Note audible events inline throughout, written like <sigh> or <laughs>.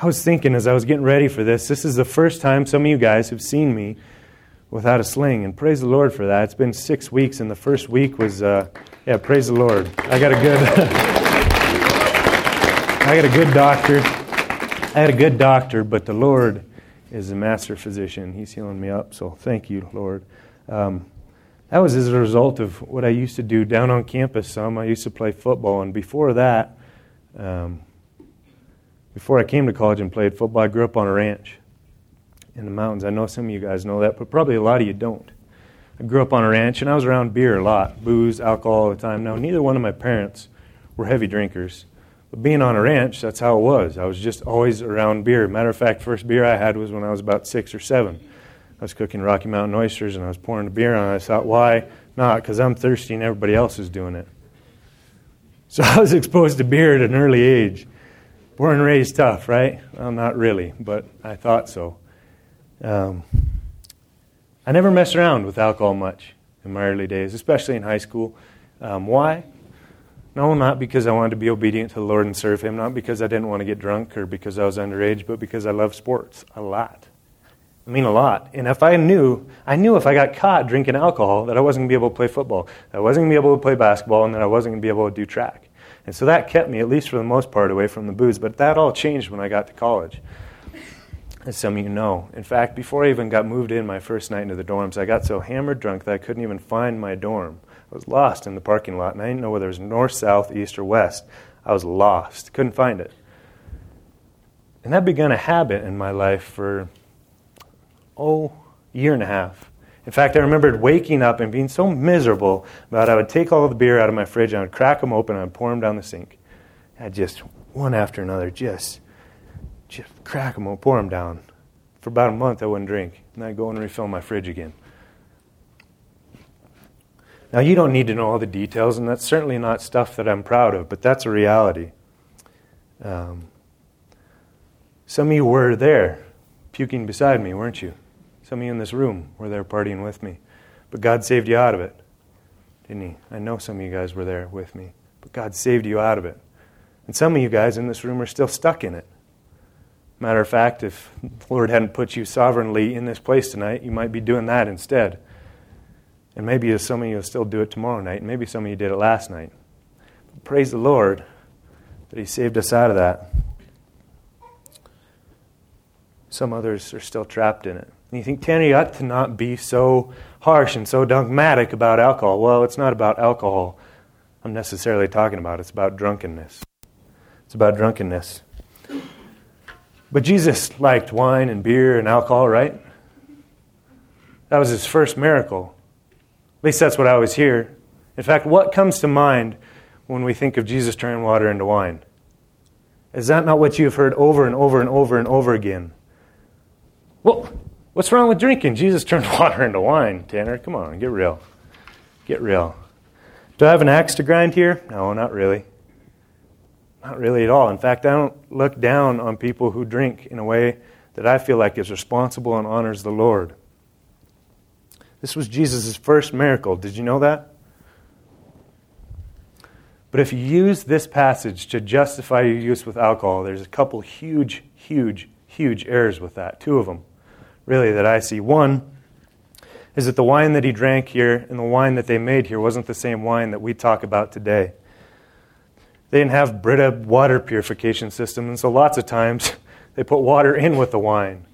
I was thinking as I was getting ready for this, this is the first time some of you guys have seen me without a sling, and praise the Lord for that. It's been six weeks, and the first week was, uh, yeah, praise the Lord. I got a good, <laughs> I got a good doctor. I had a good doctor, but the Lord is a master physician. He's healing me up, so thank you, Lord. Um, that was as a result of what I used to do down on campus. Some I used to play football, and before that, um, before I came to college and played football, I grew up on a ranch in the mountains. I know some of you guys know that, but probably a lot of you don't. I grew up on a ranch and I was around beer a lot, booze, alcohol all the time. Now, neither one of my parents were heavy drinkers, but being on a ranch, that's how it was. I was just always around beer. Matter of fact, first beer I had was when I was about six or seven. I was cooking Rocky Mountain oysters and I was pouring the beer on. I thought, why not? Because I'm thirsty and everybody else is doing it. So <laughs> I was exposed to beer at an early age. Born and raised tough, right? Well, not really, but I thought so. Um, I never messed around with alcohol much in my early days, especially in high school. Um, why? No, not because I wanted to be obedient to the Lord and serve Him, not because I didn't want to get drunk or because I was underage, but because I love sports a lot. I mean, a lot. And if I knew, I knew if I got caught drinking alcohol that I wasn't going to be able to play football, that I wasn't going to be able to play basketball, and that I wasn't going to be able to do track. And so that kept me, at least for the most part, away from the booze. But that all changed when I got to college as some of you know. In fact, before I even got moved in my first night into the dorms, I got so hammered drunk that I couldn't even find my dorm. I was lost in the parking lot, and I didn't know whether it was north, south, east, or west. I was lost, couldn't find it. And that began a habit in my life for, oh, a year and a half. In fact, I remembered waking up and being so miserable that I would take all the beer out of my fridge and I would crack them open and I'd pour them down the sink. I just one after another, just just crack them, open, pour them down. For about a month, I wouldn't drink. And I'd go and refill my fridge again. Now, you don't need to know all the details, and that's certainly not stuff that I'm proud of, but that's a reality. Um, some of you were there, puking beside me, weren't you? Some of you in this room were there partying with me. But God saved you out of it, didn't He? I know some of you guys were there with me, but God saved you out of it. And some of you guys in this room are still stuck in it. Matter of fact, if the Lord hadn't put you sovereignly in this place tonight, you might be doing that instead. And maybe some of you will still do it tomorrow night, and maybe some of you did it last night. But praise the Lord that He saved us out of that. Some others are still trapped in it. And you think, Tanner, ought to not be so harsh and so dogmatic about alcohol. Well, it's not about alcohol I'm necessarily talking about, it's about drunkenness. It's about drunkenness. But Jesus liked wine and beer and alcohol, right? That was his first miracle. At least that's what I always hear. In fact, what comes to mind when we think of Jesus turning water into wine? Is that not what you've heard over and over and over and over again? Well, what's wrong with drinking? Jesus turned <laughs> water into wine, Tanner. Come on, get real. Get real. Do I have an axe to grind here? No, not really. Not really at all. In fact, I don't look down on people who drink in a way that I feel like is responsible and honors the Lord. This was Jesus' first miracle. Did you know that? But if you use this passage to justify your use with alcohol, there's a couple huge, huge, huge errors with that. Two of them, really, that I see. One is that the wine that he drank here and the wine that they made here wasn't the same wine that we talk about today. They didn't have Brita water purification system, and so lots of times <laughs> they put water in with the wine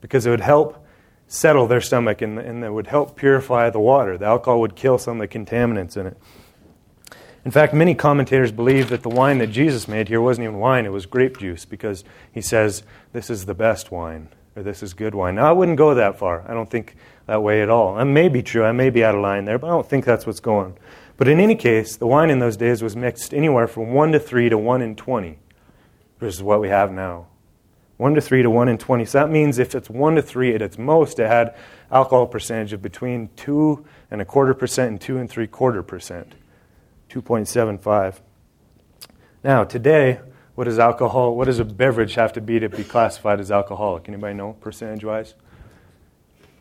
because it would help settle their stomach and, and it would help purify the water. The alcohol would kill some of the contaminants in it. In fact, many commentators believe that the wine that Jesus made here wasn't even wine, it was grape juice because he says, This is the best wine, or this is good wine. Now, I wouldn't go that far. I don't think that way at all. That may be true. I may be out of line there, but I don't think that's what's going on. but in any case, the wine in those days was mixed anywhere from 1 to 3 to 1 in 20, which is what we have now. 1 to 3 to 1 in 20. So that means if it's 1 to 3 at its most, it had alcohol percentage of between 2 and a quarter percent and 2 and 3 quarter percent. 2.75. Now, today, what does alcohol, what does a beverage have to be to be classified as alcoholic? Anybody know percentage wise?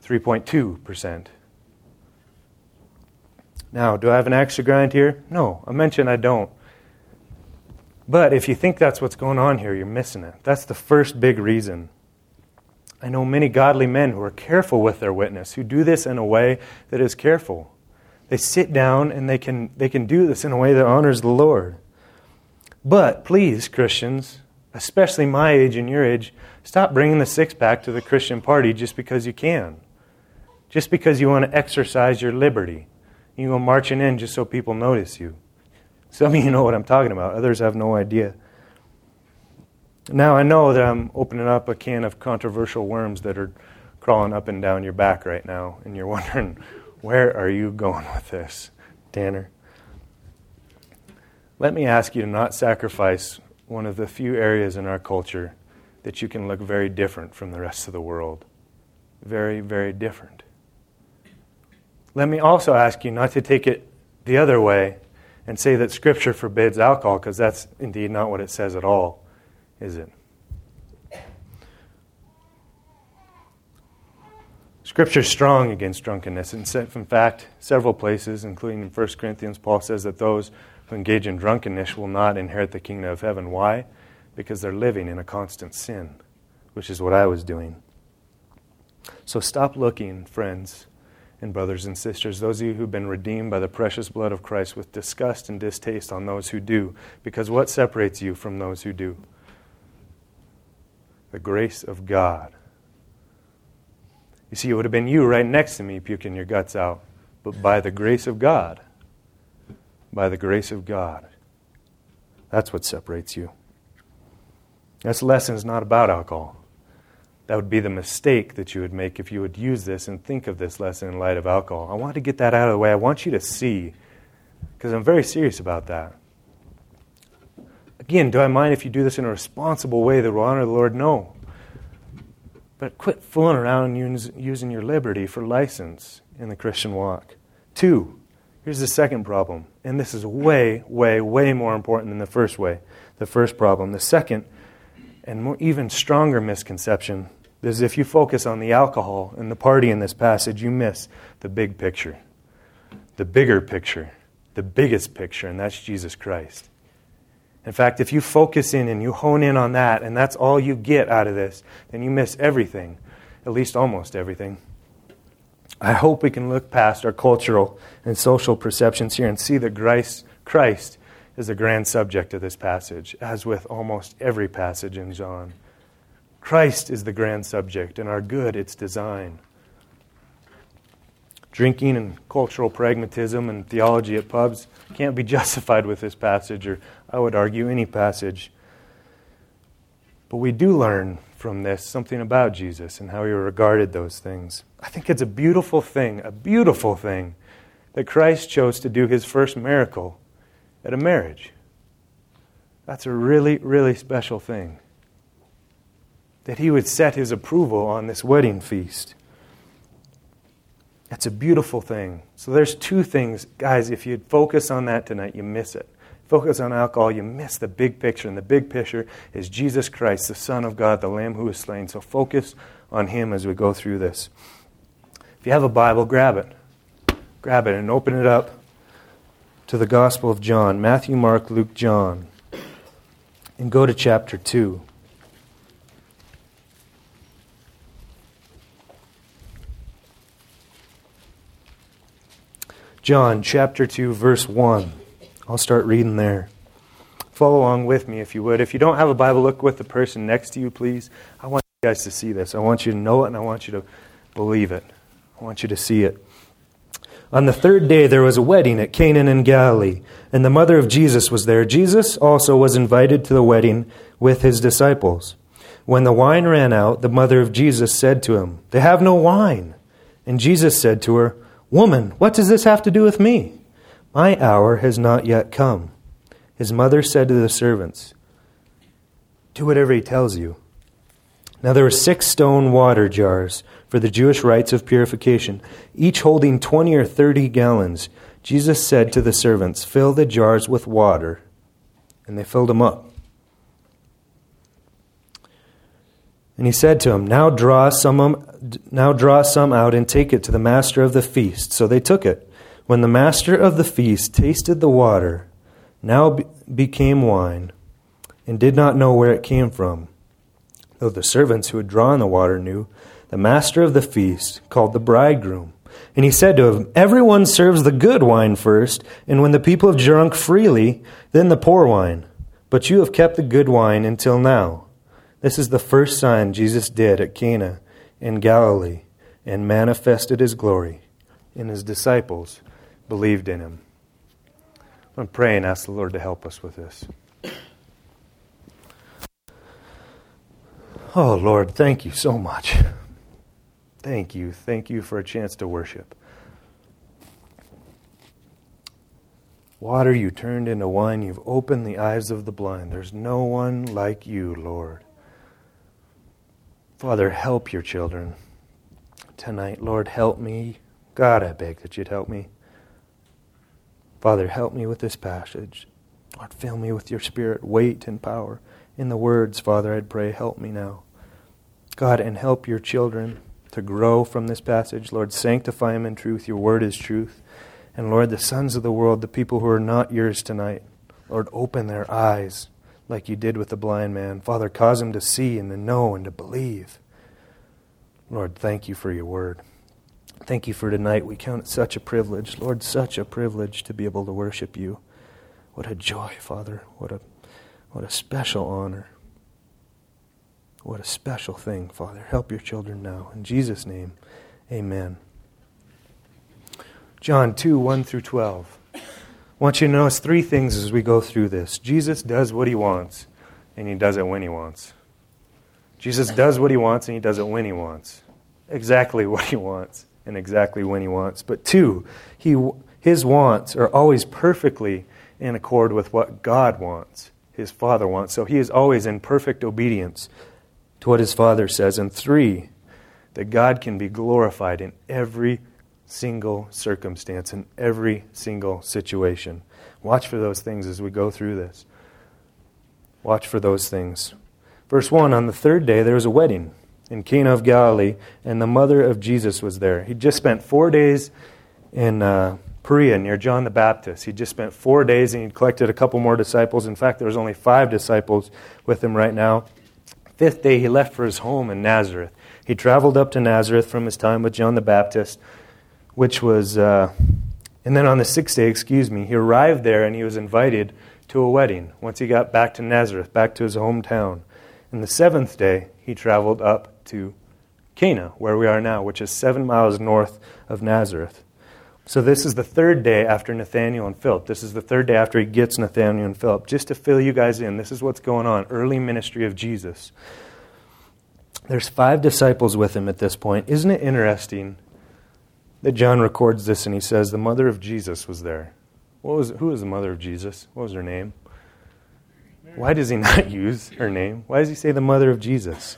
3.2 percent. Now, do I have an axe to grind here? No, I mentioned I don't. But if you think that's what's going on here, you're missing it. That's the first big reason. I know many godly men who are careful with their witness, who do this in a way that is careful. They sit down and they can, they can do this in a way that honors the Lord. But please, Christians, especially my age and your age, stop bringing the six pack to the Christian party just because you can. Just because you want to exercise your liberty. You go marching in just so people notice you. Some of you know what I'm talking about, others have no idea. Now, I know that I'm opening up a can of controversial worms that are crawling up and down your back right now, and you're <laughs> wondering, where are you going with this, Tanner? Let me ask you to not sacrifice one of the few areas in our culture that you can look very different from the rest of the world. Very, very different. Let me also ask you not to take it the other way and say that Scripture forbids alcohol, because that's indeed not what it says at all is it? Scripture is strong against drunkenness. In fact, several places, including in 1 Corinthians, Paul says that those who engage in drunkenness will not inherit the kingdom of heaven. Why? Because they're living in a constant sin, which is what I was doing. So stop looking, friends and brothers and sisters, those of you who've been redeemed by the precious blood of Christ, with disgust and distaste on those who do. Because what separates you from those who do? the grace of God. You see, it would have been you right next to me puking your guts out, but by the grace of God, by the grace of God, that's what separates you. This lesson is not about alcohol. That would be the mistake that you would make if you would use this and think of this lesson in light of alcohol. I want to get that out of the way. I want you to see, because I'm very serious about that. Again, do I mind if you do this in a responsible way that will honor the Lord? No. But quit fooling around using your liberty for license in the Christian walk. Two, here's the second problem. And this is way, way, way more important than the first way. The first problem. The second, and more, even stronger misconception, is if you focus on the alcohol and the party in this passage, you miss the big picture. The bigger picture. The biggest picture, and that's Jesus Christ. In fact, if you focus in and you hone in on that, and that's all you get out of this, then you miss everything, at least almost everything. I hope we can look past our cultural and social perceptions here and see that Christ, Christ is the grand subject of this passage, as with almost every passage in John. Christ is the grand subject, and our good, its design. Drinking and cultural pragmatism and theology at pubs can't be <laughs> justified with this passage, or I would argue any passage. But we do learn from this something about Jesus and how he regarded those things. I think it's a beautiful thing, a beautiful thing, that Christ chose to do his first miracle at a marriage. That's a really, really special thing. That he would set his approval on this wedding feast. That's a beautiful thing. So there's two things, guys, if you focus on that tonight, you miss it. Focus on alcohol, you miss the big picture. And the big picture is Jesus Christ, the Son of God, the Lamb who was slain. So focus on Him as we go through this. If you have a Bible, grab it. Grab it and open it up to the Gospel of John Matthew, Mark, Luke, John. And go to chapter 2. John chapter 2, verse 1. I'll start reading there. Follow along with me if you would. If you don't have a Bible, look with the person next to you, please. I want you guys to see this. I want you to know it and I want you to believe it. I want you to see it. On the third day, there was a wedding at Cana in Galilee, and the mother of Jesus was there. Jesus also was invited to the wedding with his disciples. When the wine ran out, the mother of Jesus said to him, They have no wine. And Jesus said to her, Woman, what does this have to do with me? My hour has not yet come. His mother said to the servants, Do whatever he tells you. Now there were six stone water jars for the Jewish rites of purification, each holding twenty or thirty gallons. Jesus said to the servants, Fill the jars with water. And they filled them up. And he said to him, Now draw some, um, now draw some out and take it to the master of the feast. So they took it. When the master of the feast tasted the water, now be- became wine, and did not know where it came from. Though the servants who had drawn the water knew, the master of the feast called the bridegroom. And he said to him, Everyone serves the good wine first, and when the people have drunk freely, then the poor wine. But you have kept the good wine until now. This is the first sign Jesus did at Cana in Galilee, and manifested his glory, in his disciples believed in him. I'm praying and ask the Lord to help us with this. Oh, Lord, thank you so much. Thank you. Thank you for a chance to worship. Water you turned into wine, you've opened the eyes of the blind. There's no one like you, Lord. Father, help your children tonight. Lord, help me. God, I beg that you'd help me. Father, help me with this passage. Lord, fill me with your spirit, weight, and power. In the words, Father, I'd pray, help me now. God, and help your children to grow from this passage. Lord, sanctify them in truth. Your word is truth. And Lord, the sons of the world, the people who are not yours tonight, Lord, open their eyes like you did with the blind man. Father, cause them to see and to know and to believe. Lord, thank you for your word. Thank you for tonight. We count it such a privilege, Lord, such a privilege to be able to worship you. What a joy, Father. What a, what a special honor. What a special thing, Father. Help your children now. In Jesus' name, amen. John 2 1 through 12. I want you to notice three things as we go through this. Jesus does what he wants, and he does it when he wants. Jesus does what he wants, and he does it when he wants. Exactly <laughs> what he wants, and exactly when he wants. But two, he, his wants are always perfectly in accord with what God wants, his Father wants. So he is always in perfect obedience to what his Father says. And three, that God can be glorified in every single circumstance, in every single situation. Watch for those things as we go through this. Watch for those things. Verse 1 On the third day, there was a wedding in Cana of Galilee, and the mother of Jesus was there. He'd just spent four days in uh, Perea near John the Baptist. He'd just spent four days and he'd collected a couple more disciples. In fact, there was only five disciples with him right now. Fifth day, he left for his home in Nazareth. He traveled up to Nazareth from his time with John the Baptist which was, uh, and then on the sixth day, excuse me, he arrived there and he was invited to a wedding once he got back to Nazareth, back to his hometown. And the seventh day, he traveled up to Cana, where we are now, which is seven miles north of Nazareth. So this is the third day after Nathaniel and Philip. This is the third day after he gets Nathaniel and Philip. Just to fill you guys in, this is what's going on. Early ministry of Jesus. There's five disciples with him at this point. Isn't it interesting that John records this and he says the mother of Jesus was there. What was, who was the mother of Jesus? What was her name? Why does he not <laughs> use her name? Why does he say the mother of Jesus?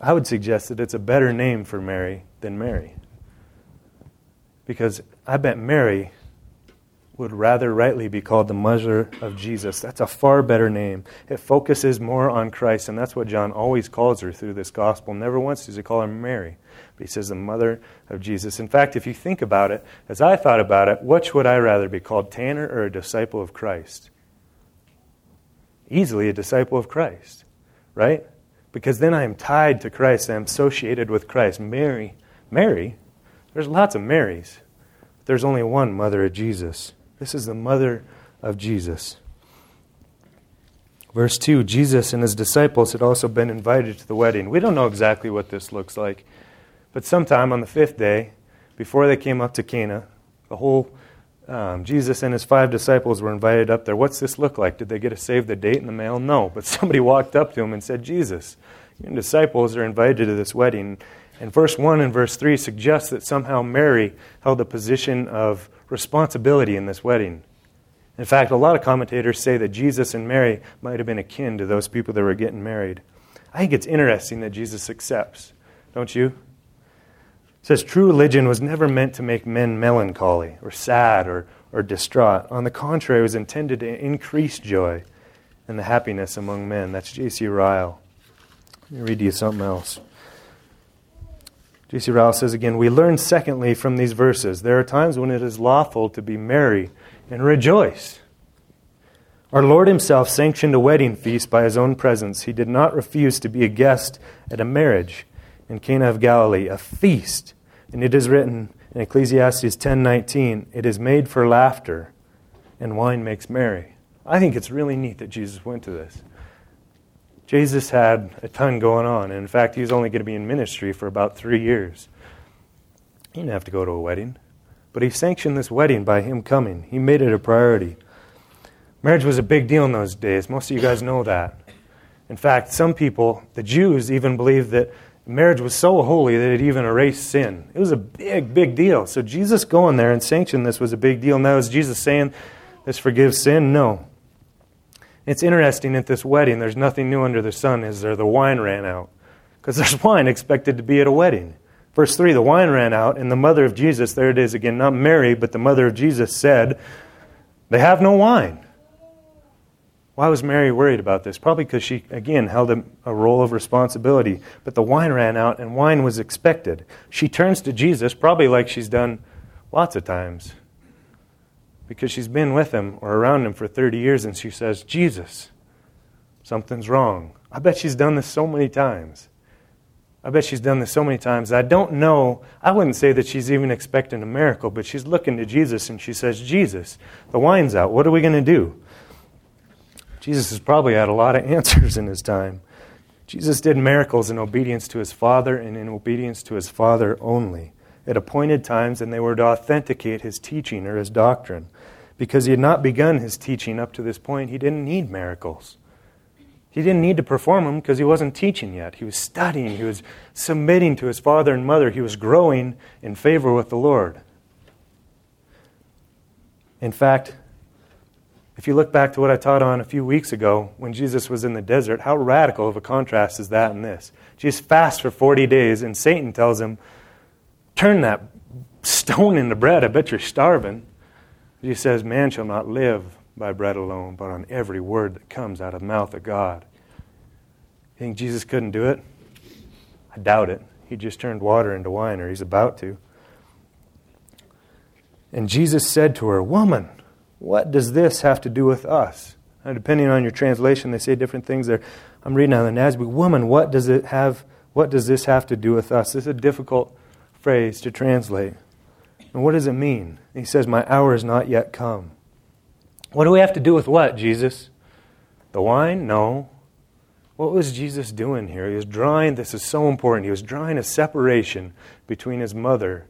I would suggest that it's a better name for Mary than Mary. Because I bet Mary would rather rightly be called the mother of Jesus. That's a far better name. It focuses more on Christ, and that's what John always calls her through this gospel. Never once does he call her Mary, but he says the mother of Jesus. In fact, if you think about it, as I thought about it, which would I rather be called, Tanner or a disciple of Christ? Easily a disciple of Christ, right? Because then I am tied to Christ, I am associated with Christ. Mary, Mary, there's lots of Marys. But there's only one mother of Jesus. This is the mother of Jesus. Verse 2 Jesus and his disciples had also been invited to the wedding. We don't know exactly what this looks like, but sometime on the fifth day, before they came up to Cana, the whole um, Jesus and his five disciples were invited up there. What's this look like? Did they get a save the date in the mail? No. But <laughs> somebody walked up to him and said, Jesus, your disciples are invited to this wedding. And verse 1 and verse 3 suggest that somehow Mary held a position of responsibility in this wedding. In fact, a lot of commentators say that Jesus and Mary might have been akin to those people that were getting married. I think it's interesting that Jesus accepts, don't you? Says true religion was never meant to make men melancholy or sad or, or distraught. On the contrary, it was intended to increase joy and the happiness among men. That's J.C. Ryle. Let me read you something else. J.C. Ryle says again, We learn, secondly, from these verses, there are times when it is lawful to be merry and rejoice. Our Lord Himself sanctioned a wedding feast by His own presence. He did not refuse to be a guest at a marriage in Cana of Galilee, a feast. And it is written in Ecclesiastes 10:19, "It is made for laughter, and wine makes merry." I think it's really neat that Jesus went to this. Jesus had a ton going on. And in fact, he was only going to be in ministry for about three years. He didn't have to go to a wedding. But he sanctioned this wedding by him coming. He made it a priority. Marriage was a big deal in those days. Most of you guys know that. In fact, some people, the Jews, even believed that marriage was so holy that it even erased sin. It was a big, big deal. So Jesus going there and sanctioning this was a big deal. Now, is Jesus saying this forgives sin? No. It's interesting at this wedding, there's nothing new under the sun, is there? The wine ran out. Because there's <laughs> wine expected to be at a wedding. Verse 3 the wine ran out, and the mother of Jesus, there it is again, not Mary, but the mother of Jesus said, They have no wine. Why was Mary worried about this? Probably because she, again, held a, a, role of responsibility. But the wine ran out, and wine was expected. She turns to Jesus, probably like she's done lots of times because she's been with him or around him for 30 years and she says, Jesus, something's wrong. I bet she's done this so many times. I bet she's done this so many times. I don't know. I wouldn't say that she's even expecting a miracle, but she's looking to Jesus and she says, Jesus, the wine's out. What are we going to do? Jesus has probably had a lot of <laughs> answers in his time. Jesus did miracles in obedience to his Father and in obedience to his Father only at appointed times, and they were to authenticate his teaching or his doctrine. Because he had not begun his teaching up to this point, he didn't need miracles. He didn't need to perform them because he wasn't teaching yet. He was studying, he was submitting to his father and mother, he was growing in favor with the Lord. In fact, if you look back to what I taught on a few weeks ago when Jesus was in the desert, how radical of a contrast is that in this? Jesus fasts for 40 days, and Satan tells him, Turn that stone into bread. I bet you're starving. He says, Man shall not live by bread alone, but on every word that comes out of the mouth of God. You think Jesus couldn't do it? I doubt it. He just turned water into wine, or he's about to. And Jesus said to her, Woman, what does this have to do with us? Now, depending on your translation, they say different things there. I'm reading out of the NASB. Woman, what does it have? What does this have to do with us? This is a difficult phrase to translate. And what does it mean? He says, My hour is not yet come. What do we have to do with what, Jesus? The wine? No. What was Jesus doing here? He was drawing, this is so important, he was drawing a separation between his mother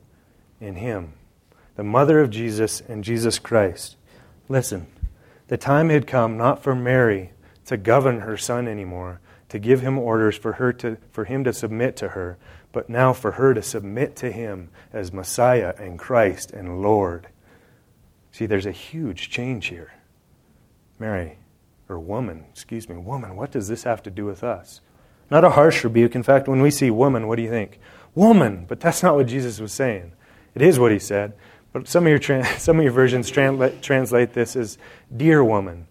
and him. The mother of Jesus and Jesus Christ. Listen, the time had come not for Mary to govern her son anymore, to give him orders for her to for him to submit to her, but now for her to submit to him as Messiah and Christ and Lord. See, there's a huge change here. Mary, or woman, excuse me, woman, what does this have to do with us? Not a harsh rebuke. In fact, when we see woman, what do you think? Woman, but that's not what Jesus was saying. It is what he said, but some of your, <laughs> some of your versions translate, translate this as dear woman,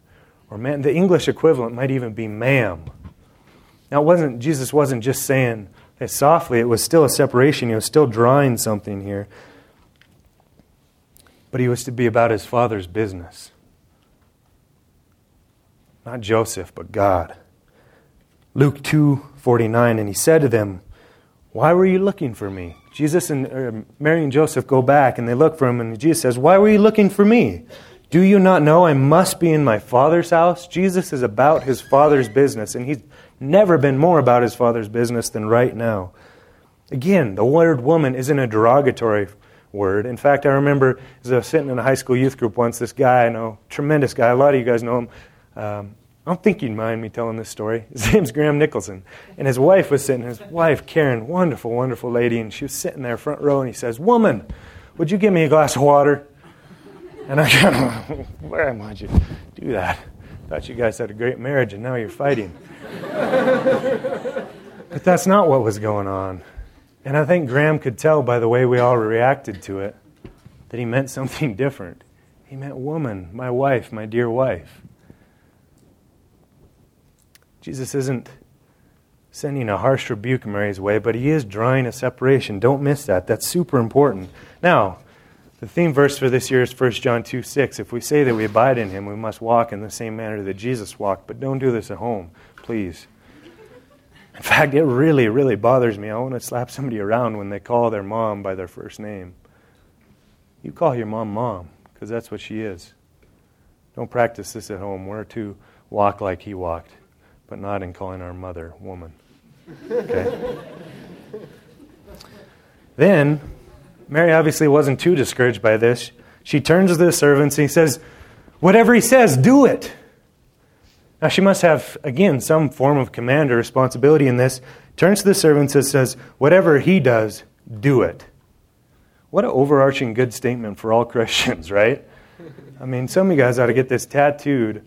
or man. The English equivalent might even be ma'am. Now, it wasn't, Jesus wasn't just saying, it softly, it was still a separation. He was still drawing something here. But he was to be about his father's business. Not Joseph, but God. Luke 2 49, and he said to them, Why were you looking for me? Jesus and uh, Mary and Joseph go back and they look for him, and Jesus says, Why were you looking for me? Do you not know I must be in my Father's house? Jesus is about his Father's business, and he's never been more about his Father's business than right now. Again, the word woman isn't a derogatory word. In fact, I remember as I was sitting in a high school youth group once, this guy I know, tremendous guy, a lot of you guys know him. Um, I don't think you'd mind me telling this story. <laughs> His name's Graham Nicholson. And his wife was sitting, his wife, Karen, wonderful, wonderful lady, and she was sitting there front row, and he says, Woman, would you give me a glass of water? And I kind of, <laughs> why would you do that? Thought you guys had a great marriage and now you're fighting. <laughs> but that's not what was going on. And I think Graham could tell by the way we all reacted to it that he meant something different. He meant woman, my wife, my dear wife. Jesus isn't sending a harsh rebuke in Mary's way, but he is drawing a separation. Don't miss that. That's super important. Now, The theme verse for this year is 1 John 2 6. If we say that we abide in him, we must walk in the same manner that Jesus walked. But don't do this at home, please. In fact, it really, really bothers me. I want to slap somebody around when they call their mom by their first name. You call your mom mom, because that's what she is. Don't practice this at home. We're to walk like he walked, but not in calling our mother woman. Okay? then, Mary obviously wasn't too discouraged by this. She turns to the servants and he says, Whatever he says, do it. Now, she must have, again, some form of command or responsibility in this. Turns to the servants and says, Whatever he does, do it. What an overarching good statement for all <laughs> Christians, right? I mean, some of you guys ought to get this tattooed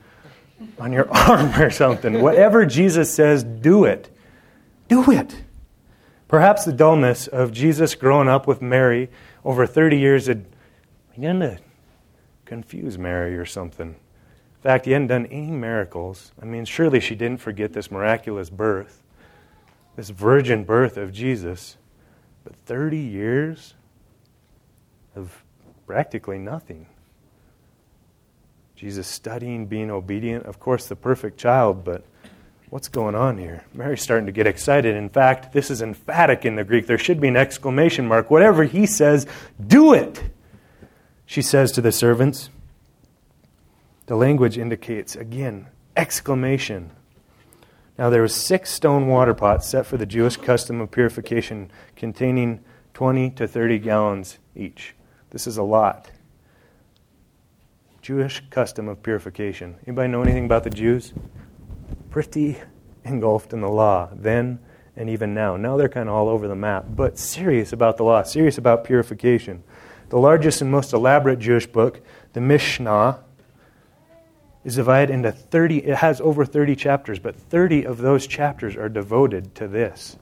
on your <laughs> arm or something. Whatever Jesus says, do it. Do it. Perhaps the dullness of Jesus growing up with Mary over 30 years had begun to confuse Mary or something. In fact, he hadn't done any miracles. I mean, surely she didn't forget this miraculous birth, this virgin birth of Jesus. But 30 years of practically nothing. Jesus studying, being obedient, of course, the perfect child, but what's going on here? Mary's starting to get excited. In fact, this is emphatic in the Greek. There should be an exclamation mark. Whatever he says, do it, she says to the servants. The language indicates, again, exclamation. Now there were six stone water pots set for the Jewish custom of purification, containing 20 to 30 gallons each. This is a lot. Jewish custom of purification. Anybody know anything about the Jews? Pretty engulfed in the law then and even now. Now they're kind of all over the map, but serious about the law, serious about purification. The largest and most elaborate Jewish book, the Mishnah, is divided into 30, it has over 30 chapters, but 30 of those chapters are devoted to this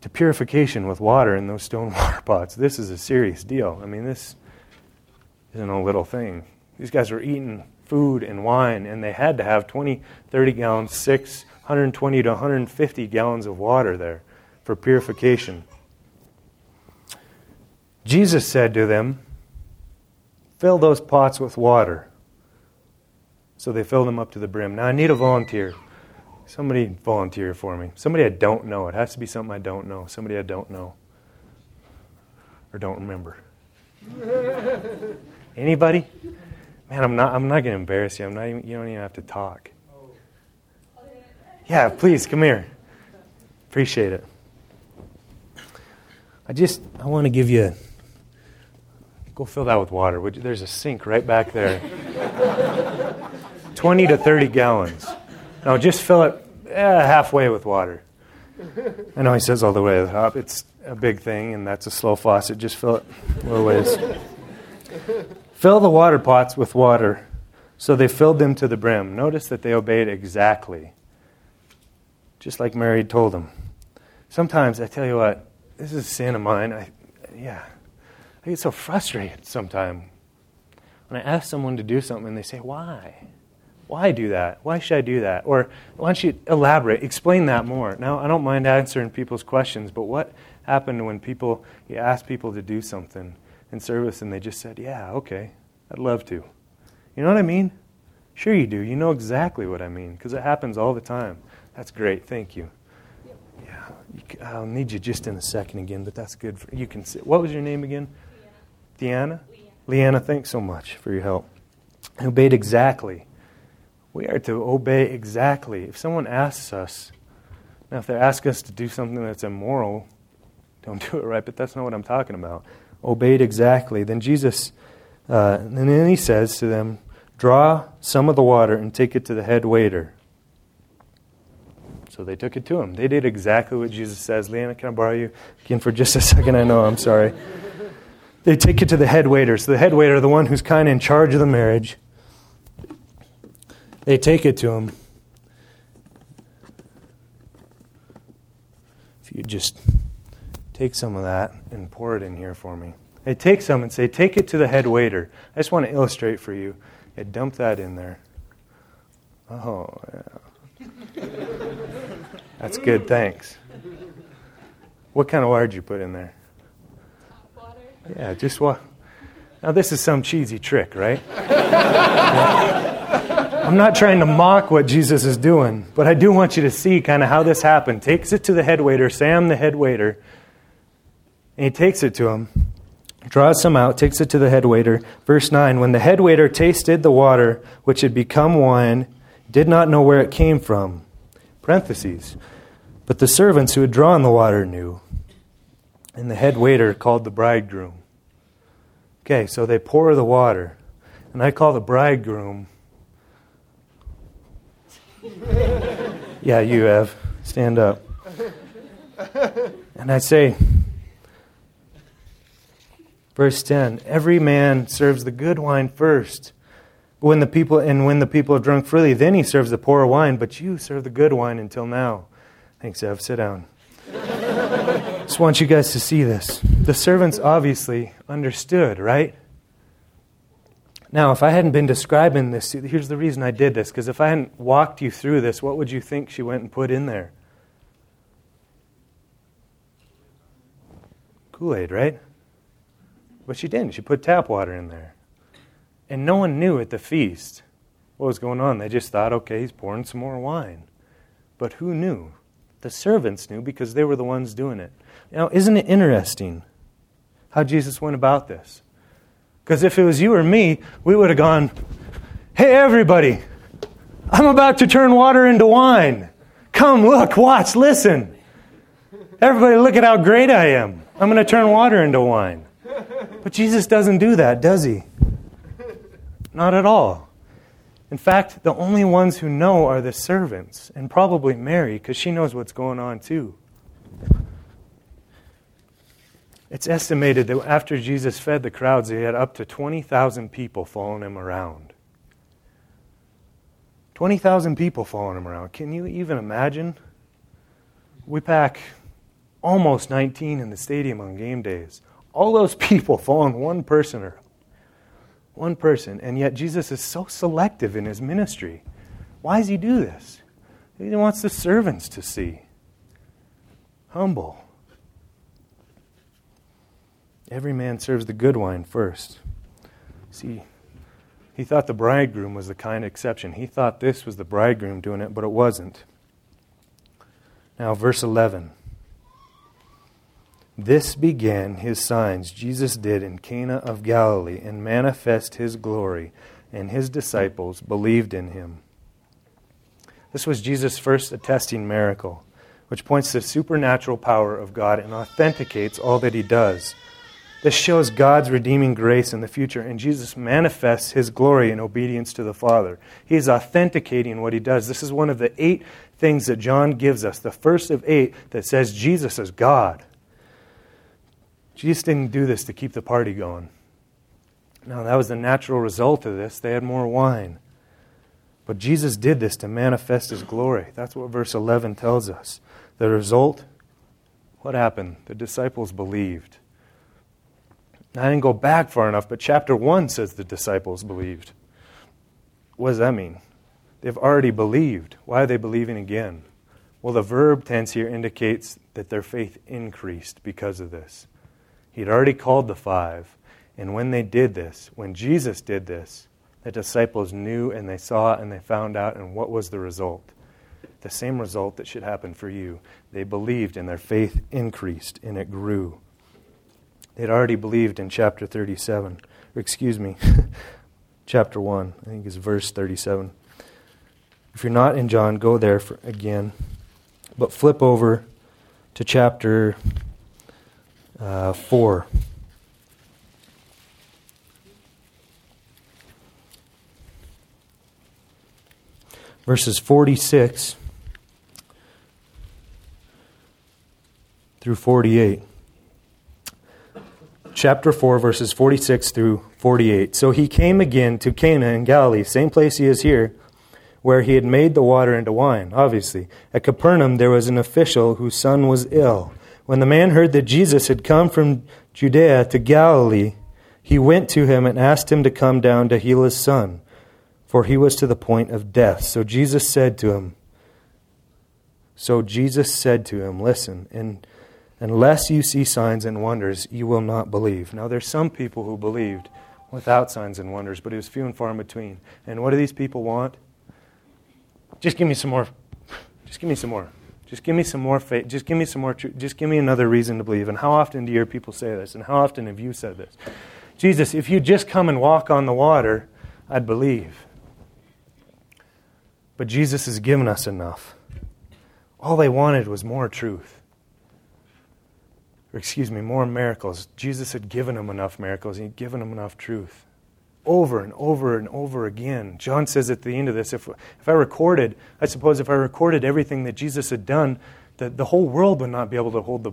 to purification with water in those stone <laughs> water pots. This is a serious deal. I mean, this isn't a little thing. These guys were eating food and wine, and they had to have 20, 30 gallons, 6, 120 to 150 gallons of water there for purification. Jesus said to them, Fill those pots with water. So they filled them up to the brim. Now I need a volunteer. Somebody volunteer for me. Somebody I don't know. It has to be something I don't know. Somebody I don't know. Or don't remember. <laughs> Anybody? Man, I'm not I'm not gonna embarrass you. I'm not even you don't even have to talk. Yeah, please come here. Appreciate it. I just I want to give you go fill that with water. There's a sink right back there. 20 to 30 gallons. No, just fill it eh, halfway with water. I know he says all the way to the top. It's a big thing, and that's a slow faucet. Just fill it a little ways. Fill the water pots with water. So they filled them to the brim. Notice that they obeyed exactly, just like Mary told them. Sometimes, I tell you what, this is a sin of mine. I, yeah, I get so frustrated sometimes when I ask someone to do something and they say, why? Why do that? Why should I do that? Or why don't you elaborate, explain that more? Now, I don't mind answering people's questions, but what happened when people, you ask people to do something in service and they just said, yeah, okay, I'd love to. You know what I mean? Sure, you do. You know exactly what I mean because it happens all the time. That's great. Thank you. Yeah, you, I'll need you just in a second again, but that's good. For, you can sit. What was your name again? Deanna. Leanna. Leanna, thanks so much for your help. I obeyed exactly we are to obey exactly. If someone asks us, now if they ask us to do something that's immoral, don't <laughs> do it right, but that's not what I'm talking about. Obeyed exactly. Then Jesus, uh, and then he says to them, Draw some of the water and take it to the head waiter. So they took it to him. They did exactly what Jesus says. Leanna, can I borrow you again for just a second? I know, I'm sorry. They take it to the head waiter. So the head waiter, the one who's kind of in charge of the marriage, they take it to him. If you just take some of that and pour it in here for me. They take some and say, Take it to the head waiter. I just want to illustrate for you. They dump that in there. Oh, yeah. That's good, thanks. What kind of water did you put in there? Water. Yeah, just what? Now, this is some cheesy trick, right? <laughs> I'm not trying to mock what Jesus is doing, but I do want you to see kind of how this happened. Takes it to the head waiter, Sam, the head waiter, and he takes it to him, draws some out, takes it to the head waiter. Verse 9 When the head waiter tasted the water, which had become wine, did not know where it came from. Parentheses. But the servants who had drawn the water knew. And the head waiter called the bridegroom. Okay, so they pour the water. And I call the bridegroom <laughs> yeah, you have. Stand up. And I say, verse 10 every man serves the good wine first. When the people and when the people have drunk freely, then he serves the poor wine, but you serve the good wine until now. Thanks, Ev. Sit down. <laughs> Just want you guys to see this. The servants obviously understood, right? Now, if I hadn't been describing this, here's the reason I did this, because if I hadn't walked you through this, what would you think she went and put in there? Kool Aid, right? But she didn't. She put tap water in there. And no one knew at the feast what was going on. They just thought, okay, he's pouring some more wine. But who knew? The servants knew because they were the ones doing it. Now, isn't it interesting how Jesus went about this? Because if it was you or me, we would have gone, Hey, everybody, I'm about to turn water into wine. Come, look, watch, listen. Everybody, look at how great I am. I'm going to turn water into wine. But Jesus doesn't do that, does he? Not at all. In fact, the only ones who know are the servants, and probably Mary, because she knows what's going on too. It's estimated that after Jesus fed the crowds, he had up to 20,000 people following him around. 20,000 people following him around. Can you even imagine? We pack almost 19 in the stadium on game days. All those <laughs> people following one person or one person, and yet Jesus is so selective in his ministry. Why does he do this? He wants the servants to see. Humble. Every man serves the good wine first. See, he thought the bridegroom was the kind of exception. He thought this was the bridegroom doing it, but it wasn't. Now, verse 11. This began his signs Jesus did in Cana of Galilee and manifest his glory, and his disciples believed in him. This was Jesus' first attesting miracle, which points to the supernatural power of God and authenticates all that he does. This shows God's redeeming grace in the future, and Jesus manifests his glory in obedience to the Father. He is authenticating what he does. This is one of the eight things that John gives us, the first of eight that says Jesus is God. Jesus didn't do this to keep the party going. Now, that was the natural result of this. They had more wine. But Jesus did this to manifest his glory. That's what verse 11 tells us. The result, what happened? The disciples believed. I didn't go back far enough, but chapter 1 says the disciples believed. What does that mean? They've already believed. Why are they believing again? Well, the verb tense here indicates that their faith increased because of this. He'd already called the five, and when they did this, when Jesus did this, the disciples knew and they saw and they found out, and what was the result? The same result that should happen for you. They believed, and their faith increased, and it grew. They'd already believed in chapter 37. Or excuse me, <laughs> chapter 1. I think it's verse 37. If you're not in John, go there for, again. But flip over to chapter uh, 4. Verses 46 through 48 chapter 4, verses 46 through 48. So he came again to Cana in Galilee, same place he is here, where he had made the water into wine, obviously. At Capernaum, there was an official whose son was ill. When the man heard that Jesus had come from Judea to Galilee, he went to him and asked him to come down to heal his son, for he was to the point of death. So Jesus said to him, So Jesus said to him, Listen, and Unless you see signs and wonders, you will not believe. Now, there's some people who believed without signs and wonders, but it was few and far in between. And what do these people want? Just give me some more. Just give me some more. Just give me some more faith. Just give me some more truth. Just give me another reason to believe. And how often do your people say this? And how often have you said this? Jesus, if you just come and walk on the water, I'd believe. But Jesus has given us enough. All they wanted was more truth. Or, excuse me, more miracles. Jesus had given them enough miracles, He'd given them enough truth. Over and over and over again. John says at the end of this if, if I recorded, I suppose if I recorded everything that Jesus had done, the, the whole world would not be able to hold the,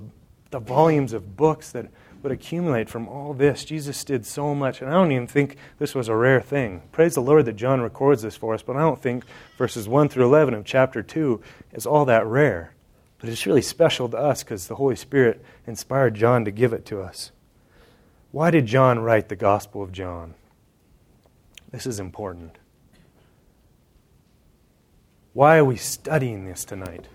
the volumes of books that would accumulate from all this. Jesus did so much, and I don't even think this was a rare thing. Praise the Lord that John records this for us, but I don't think verses 1 through 11 of chapter 2 is all that rare. But it's really special to us because the Holy Spirit inspired John to give it to us. Why did John write the Gospel of John? This is important. Why are we studying this tonight?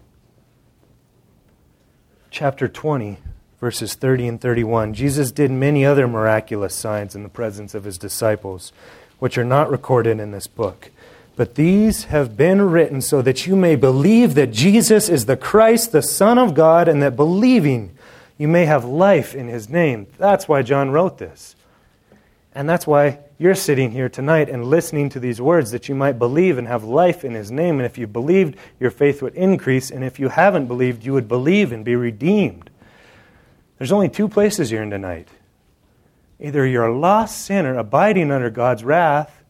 Chapter 20 verses 30 and 31. Jesus did many other miraculous signs in the presence of his disciples, which are not recorded in this book. But these have been written so that you may believe that Jesus is the Christ, the Son of God, and that believing you may have life in his name. That's why John wrote this. And that's why you're sitting here tonight and listening to these words that you might believe and have life in his name. And if you believed, your faith would increase. And if you haven't believed, you would believe and be redeemed. There's only two places you're in tonight. Either you're a lost sinner abiding under God's wrath,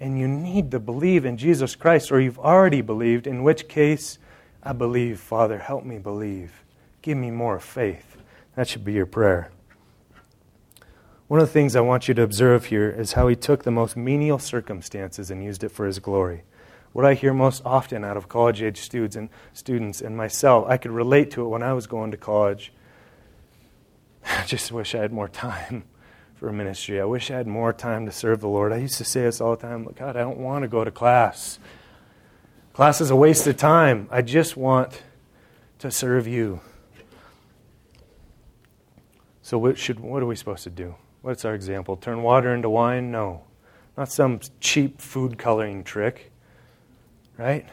and you need to believe in Jesus Christ, or you've already believed, in which case, I believe, Father, help me believe. Give me more faith. That should be your prayer. One of the things I want you to observe here is how he took the most menial circumstances and used it for his glory. What I hear most often out of college age students and students and myself, I could relate to it when I was going to college <sighs> I just wish I had more time <laughs> for ministry. I wish I had more time to serve the Lord. I used to say this all the time God, I don't want to go to class. Class is a waste of time. I just want to serve you. So, what, should, what are we supposed to do? What's our example? Turn water into wine? No. Not some cheap food coloring trick, right?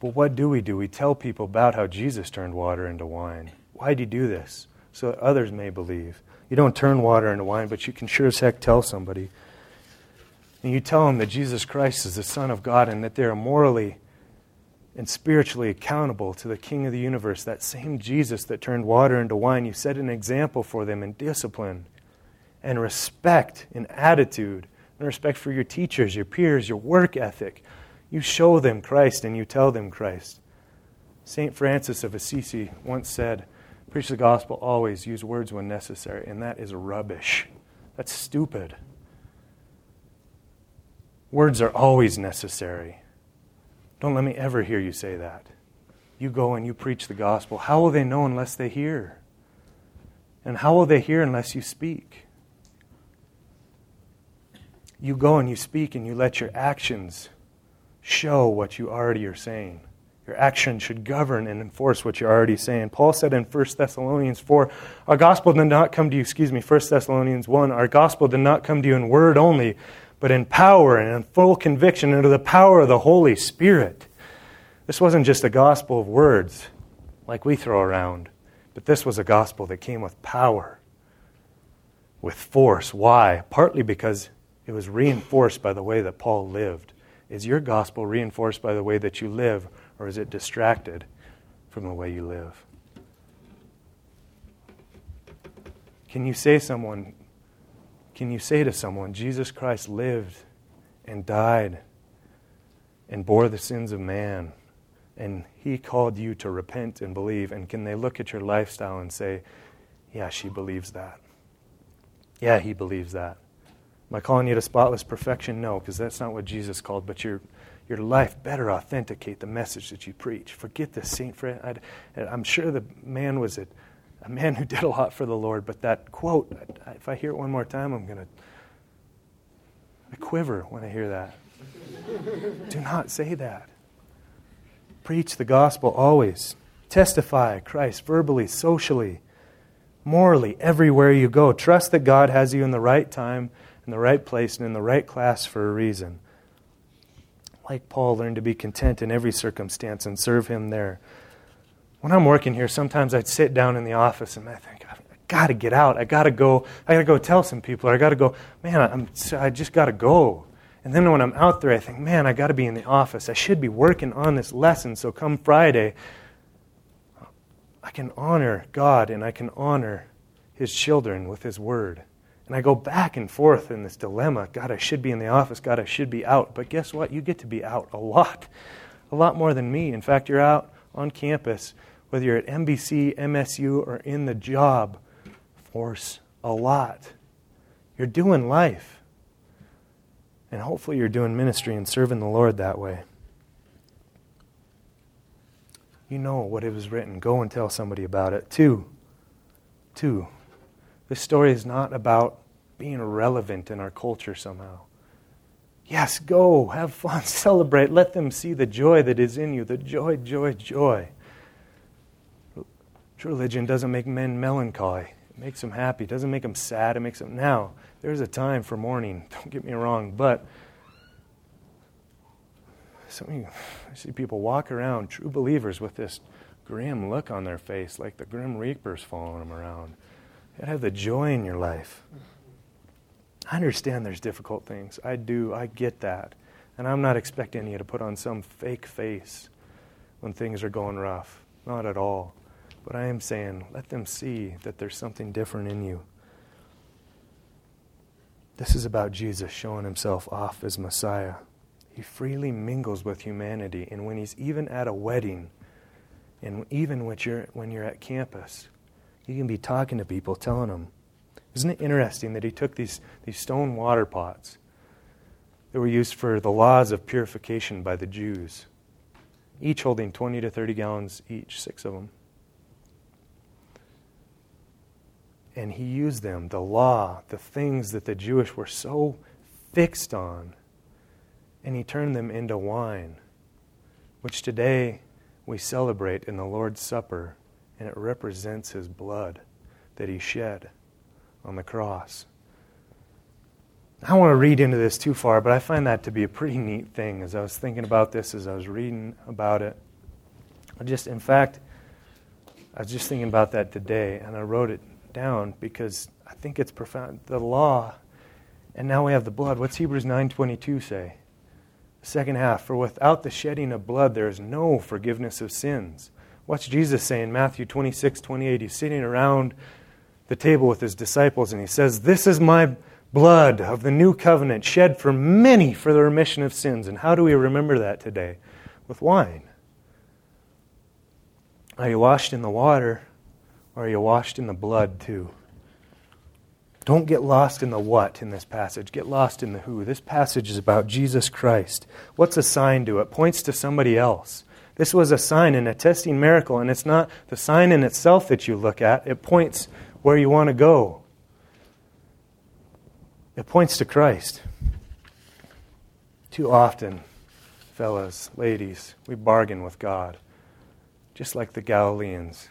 But what do we do? We tell people about how Jesus turned water into wine. Why did he do this? so that others may believe. You don't turn water into wine, but you can sure as heck tell somebody. And you tell them that Jesus Christ is the Son of God and that they are morally and spiritually accountable to the King of the universe, that same Jesus that turned water into wine. You set an example for them in discipline and respect in attitude and respect for your teachers, your peers, your work ethic. You show them Christ and you tell them Christ. St. Francis of Assisi once said, Preach the gospel always, use words when necessary, and that is rubbish. That's stupid. Words are always necessary. Don't let me ever hear you say that. You go and you preach the gospel. How will they know unless they hear? And how will they hear unless you speak? You go and you speak and you let your actions show what you already are saying. Your action should govern and enforce what you're already saying. Paul said in 1 Thessalonians 4, Our gospel did not come to you, excuse me, 1 Thessalonians 1, Our gospel did not come to you in word only, but in power and in full conviction under the power of the Holy Spirit. This wasn't just a gospel of words like we throw around, but this was a gospel that came with power, with force. Why? Partly because it was reinforced by the way that Paul lived. Is your gospel reinforced by the way that you live? Or is it distracted from the way you live? Can you say someone can you say to someone Jesus Christ lived and died and bore the sins of man and he called you to repent and believe and can they look at your lifestyle and say yeah she believes that yeah he believes that am i calling you to spotless perfection no because that's not what jesus called but you're your life better authenticate the message that you preach. Forget this Saint Fred. i am sure the man was a, a, man who <laughs> did a lot for the Lord, but that quote, if I hear it one more time, I'm going to I quiver when I hear that. Do not say that. Preach the gospel always. Testify Christ verbally, socially, morally, everywhere you go. Trust that God has you in the right time, in the right place, and in the right class for a reason. Like Paul, learn to be content in every circumstance and serve Him there. When I'm working here, sometimes I'd sit down in the office and I think, I got to get out. I got to go. I got to go tell some people. I got to go. Man, I'm, I just got to go. And then when I'm out there, I think, man, I got to be in the office. I should be working on this lesson. So come Friday, I can honor God and I can honor His children with His word. And I go back and forth in this dilemma God, I should be in the office. God, I should be out. But guess what? You get to be out a lot, a lot more than me. In fact, you're out on campus, whether you're at MBC, MSU, or in the job force a lot. You're doing life. And hopefully, you're doing ministry and serving the Lord that way. You know what it was written. Go and tell somebody about it. Two, two, this story is not about being relevant in our culture somehow. Yes, go, have fun, <laughs> celebrate. Let them see the joy that is in you the joy, joy, joy. True religion doesn't make men melancholy, it makes them happy. It doesn't make them sad, it makes them. Now, there's a time for mourning, <laughs> don't get me wrong, but some of you, I see people walk around, true believers, with this grim look on their face, like the grim reaper's following them around. You gotta have the joy in your life. I understand there's difficult things. I do. I get that. And I'm not expecting you to put on some fake face when things are going rough. Not at all. But I am saying, let them see that there's something different in you. This is about Jesus showing himself off as Messiah. He freely mingles with humanity, and when he's even at a wedding, and even when you're, when you're at campus, you can be talking to people, telling them. Isn't it interesting that he took these, these stone water pots that were used for the laws of purification by the Jews, each holding 20 to 30 gallons each, six of them. And he used them, the law, the things that the Jewish were so fixed on, and he turned them into wine, which today we celebrate in the Lord's Supper, and it represents his blood that he shed on the cross. I don't want to read into this too far, but I find that to be a pretty neat thing as I was thinking about this, as I was reading about it. I just, in fact, I was just thinking about that today, and I wrote it down because I think it's profound. The law, and now we have the blood. What's Hebrews 9:22 say? Second half, for without the shedding of blood there is no forgiveness of sins. What's Jesus saying? Matthew 26, 28. He's sitting around the table with his disciples and he says, This is my blood of the new covenant shed for many for the remission of sins. And how do we remember that today? With wine. Are you washed in the water or are you washed in the blood too? Don't get lost in the what in this passage. Get lost in the who. This passage is about Jesus Christ. What's a sign to it? Points to somebody else. This was a sign, and a testing miracle, and it's not the sign in itself that you look at. It points where you want to go. It points to Christ. Too often, fellas, ladies, we bargain with God, just like the Galileans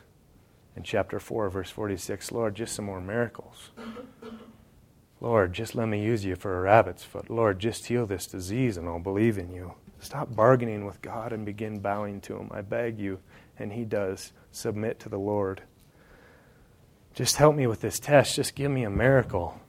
in chapter 4, verse 46 Lord, just some more miracles. Lord, just let me use you for a rabbit's foot. Lord, just heal this disease and I'll believe in you. Stop bargaining with God and begin bowing to Him. I beg you. And He does. Submit to the Lord. Just help me with this test. Just give me a miracle.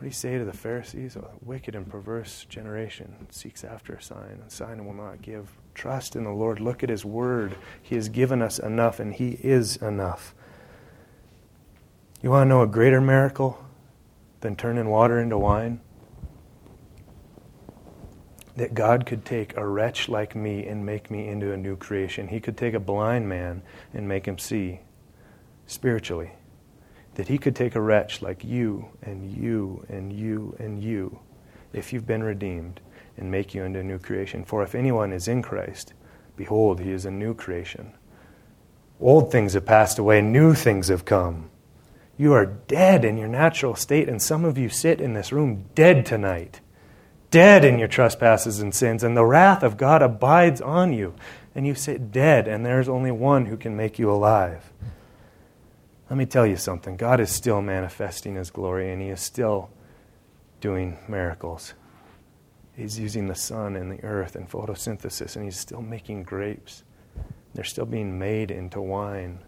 What do you say to the Pharisees? A wicked and perverse generation seeks after a sign, a sign will not give. Trust in the Lord. Look at His Word. He has given us enough, and He is enough. You want to know a greater miracle than turning water into wine? That God could take a wretch like me and make me into a new creation. He could take a blind man and make him see spiritually. That He could take a wretch like you and you and you and you, if you've been redeemed, and make you into a new creation. For if anyone is in Christ, behold, he is a new creation. Old things have passed away, new things have come. You are dead in your natural state, and some of you sit in this room dead tonight dead in your trespasses and sins, and the wrath of God abides on you. and you sit dead, and there's only one who can make you alive. Let me tell you something God is still manifesting His glory, and He is still doing miracles. He's using the sun and the earth and photosynthesis, and He's still making grapes. They're still being made into wine.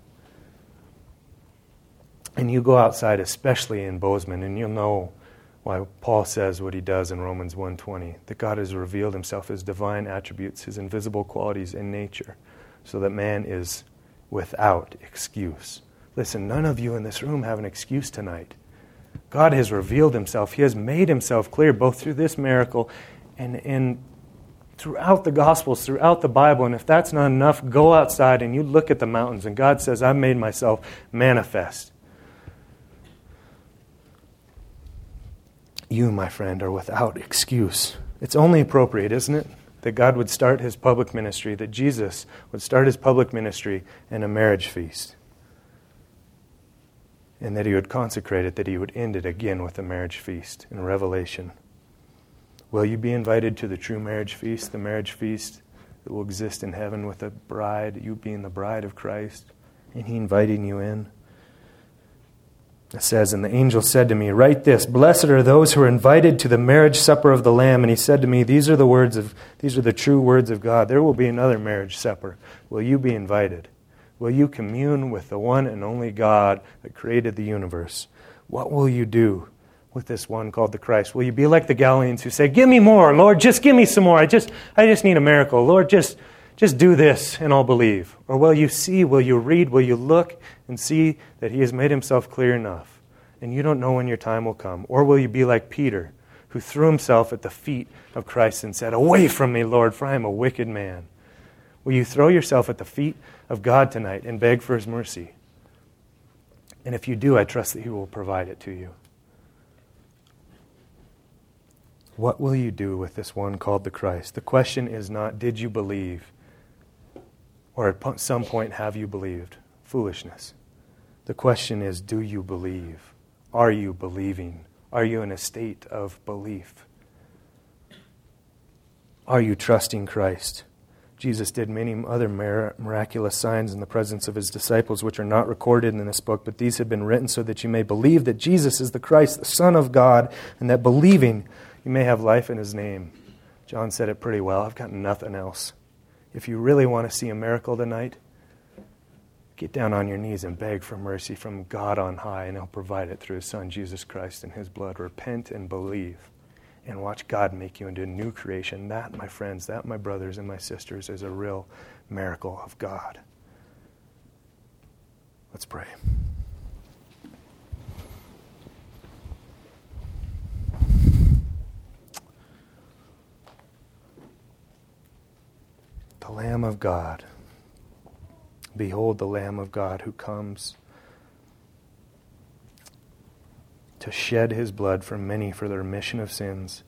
And you go outside, especially in Bozeman, and you'll know why Paul says what he does in Romans 1:20, that God has revealed himself his divine attributes, his invisible qualities in nature, so that man is without excuse. Listen, none of you in this room have an excuse tonight. God has revealed himself. He has made himself clear both through this miracle and in throughout the gospels, throughout the Bible. And if that's not enough, go outside and you look at the mountains and God says, "I've made myself manifest." You, my friend, are without excuse. It's only appropriate, isn't it, that God would start his public ministry, that Jesus would start his public ministry in a marriage feast, and that he would consecrate it, that he would end it again with a marriage feast in Revelation. Will you be invited to the true marriage feast, the marriage feast that will exist in heaven with a bride, you being the bride of Christ, and he inviting you in? It says, And the angel said to me, Write this Blessed are those who are invited to the marriage supper of the Lamb. And he said to me, These are the words of these are the true words of God. There will be another marriage supper. Will you be invited? Will you commune with the one and only God that created the universe? What will you do with this one called the Christ? Will you be like the Galileans who say, Give me more, Lord, just give me some more. I just I just need a miracle. Lord, just just do this and I'll believe. Or will you see, will you read, will you look and see that he has made himself clear enough? And you don't know when your time will come. Or will you be like Peter, who threw himself at the feet of Christ and said, Away from me, Lord, for I am a wicked man? Will you throw yourself at the feet of God tonight and beg for his mercy? And if you do, I trust that he will provide it to you. What will you do with this one called the Christ? The question is not, did you believe? Or at some point, have you believed? Foolishness. The question is, do you believe? Are you believing? Are you in a state of belief? Are you trusting Christ? Jesus did many other miraculous signs in the presence of his disciples, which are not recorded in this book, but these have been written so that you may believe that Jesus is the Christ, the Son of God, and that believing you may have life in his name. John said it pretty well. I've got nothing else. If you really want to see a miracle tonight, get down on your knees and beg for mercy from God on high, and He'll provide it through His Son, Jesus Christ, and His blood. Repent and believe, and watch God make you into a new creation. That, my friends, that, my brothers and my sisters, is a real miracle of God. Let's pray. The Lamb of God. Behold the Lamb of God who comes to shed his blood for many for the remission of sins.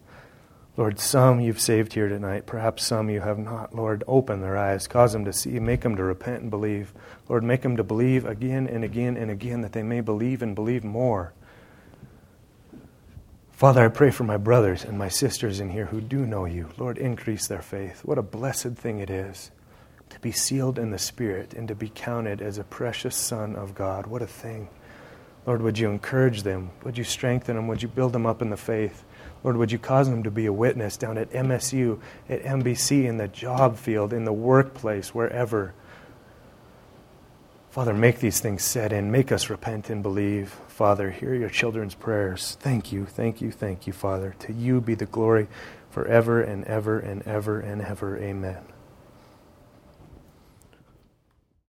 Lord, some you've saved here tonight. Perhaps some you have not. Lord, open their eyes. Cause them to see. Make them to repent and believe. Lord, make them to believe again and again and again that they may believe and believe more. Father, I pray for my brothers and my sisters in here who do know you. Lord, increase their faith. What a blessed thing it is to be sealed in the Spirit and to be counted as a precious Son of God. What a thing. Lord, would you encourage them? Would you strengthen them? Would you build them up in the faith? Lord, would you cause them to be a witness down at MSU, at MBC, in the job field, in the workplace, wherever? Father, make these things set in. Make us repent and believe. Father, hear your children's prayers. Thank you, thank you, thank you, Father. To you be the glory forever and ever and ever and ever. Amen.